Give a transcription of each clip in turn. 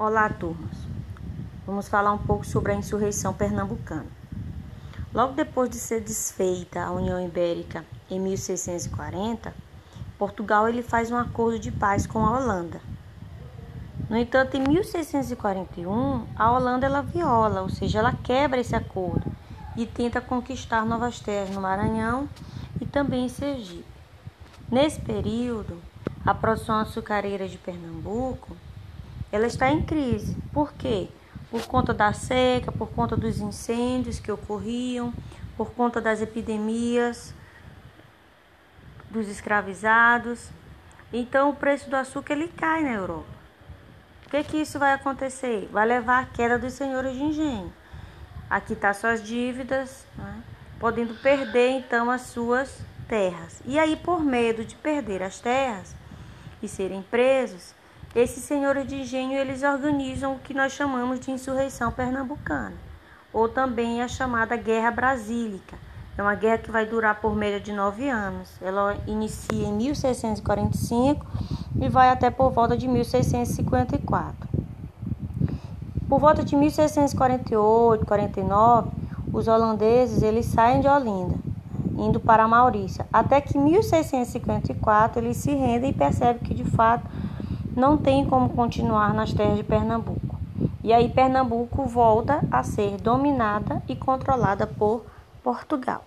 Olá, turmas. Vamos falar um pouco sobre a insurreição pernambucana. Logo depois de ser desfeita a União Ibérica em 1640, Portugal ele faz um acordo de paz com a Holanda. No entanto, em 1641, a Holanda ela viola, ou seja, ela quebra esse acordo e tenta conquistar novas terras no Maranhão e também em Sergipe. Nesse período, a produção açucareira de Pernambuco ela está em crise. Por quê? Por conta da seca, por conta dos incêndios que ocorriam, por conta das epidemias, dos escravizados. Então o preço do açúcar ele cai na Europa. O que que isso vai acontecer? Vai levar à queda dos senhores de engenho. Aqui tá suas dívidas, né? podendo perder então as suas terras. E aí, por medo de perder as terras e serem presos, esses senhores de engenho eles organizam o que nós chamamos de insurreição pernambucana, ou também a chamada Guerra Brasílica. É uma guerra que vai durar por média de nove anos. Ela inicia em 1645 e vai até por volta de 1654. Por volta de 1648, 49, os holandeses eles saem de Olinda, indo para Maurícia, até que em 1654 eles se rendem e percebem que de fato não tem como continuar nas terras de Pernambuco. E aí Pernambuco volta a ser dominada e controlada por Portugal.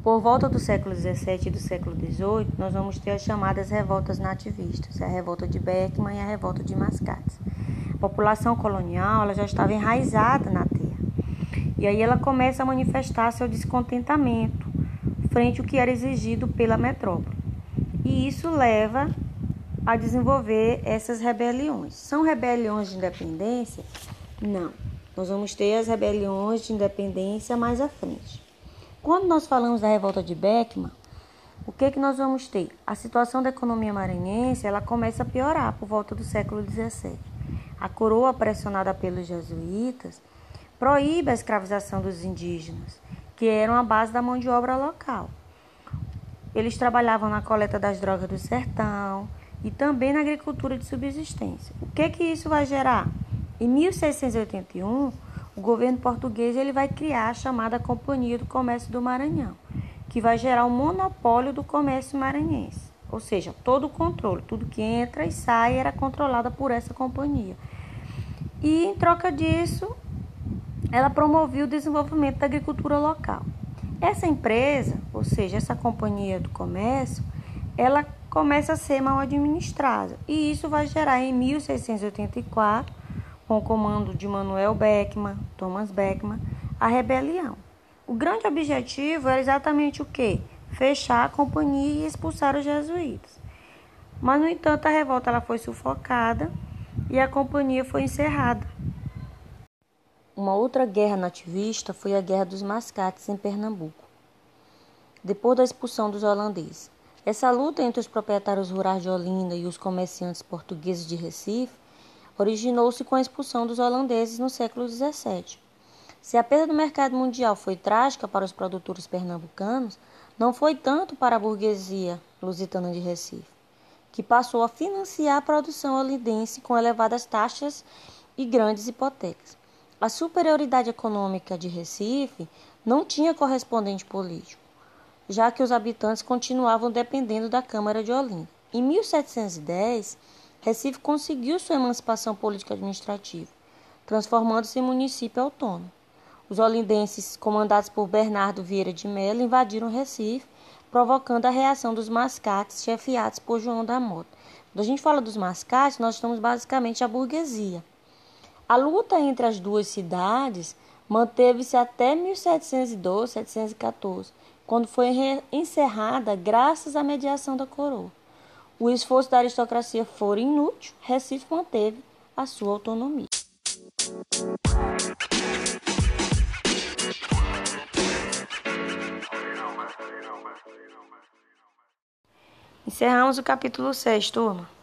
Por volta do século XVII e do século XVIII, nós vamos ter as chamadas revoltas nativistas, a revolta de Beckman e a revolta de Mascates. A população colonial ela já estava enraizada na terra. E aí ela começa a manifestar seu descontentamento frente ao que era exigido pela metrópole. E isso leva a desenvolver essas rebeliões. São rebeliões de independência? Não. Nós vamos ter as rebeliões de independência mais à frente. Quando nós falamos da revolta de Beckman, o que, que nós vamos ter? A situação da economia maranhense ela começa a piorar por volta do século XVII. A coroa, pressionada pelos jesuítas, proíbe a escravização dos indígenas, que eram a base da mão de obra local. Eles trabalhavam na coleta das drogas do sertão, e também na agricultura de subsistência. O que que isso vai gerar? Em 1681, o governo português ele vai criar a chamada Companhia do Comércio do Maranhão, que vai gerar um monopólio do comércio maranhense. Ou seja, todo o controle, tudo que entra e sai era controlada por essa companhia. E em troca disso, ela promovia o desenvolvimento da agricultura local. Essa empresa, ou seja, essa companhia do comércio, ela começa a ser mal administrada. E isso vai gerar em 1684, com o comando de Manuel Beckman, Thomas Beckman, a rebelião. O grande objetivo era exatamente o quê? Fechar a companhia e expulsar os jesuítas. Mas, no entanto, a revolta ela foi sufocada e a companhia foi encerrada. Uma outra guerra nativista foi a Guerra dos Mascates em Pernambuco, depois da expulsão dos holandeses. Essa luta entre os proprietários rurais de Olinda e os comerciantes portugueses de Recife originou-se com a expulsão dos holandeses no século XVII. Se a perda do mercado mundial foi trágica para os produtores pernambucanos, não foi tanto para a burguesia lusitana de Recife, que passou a financiar a produção olindense com elevadas taxas e grandes hipotecas. A superioridade econômica de Recife não tinha correspondente político já que os habitantes continuavam dependendo da Câmara de Olinda. Em 1710, Recife conseguiu sua emancipação política administrativa, transformando-se em município autônomo. Os olindenses, comandados por Bernardo Vieira de Mello, invadiram Recife, provocando a reação dos mascates, chefiados por João da Mota. Quando a gente fala dos mascates, nós estamos basicamente a burguesia. A luta entre as duas cidades manteve-se até 1712, 1714, quando foi encerrada graças à mediação da coroa. O esforço da aristocracia for inútil, Recife manteve a sua autonomia. Encerramos o capítulo 6, turma.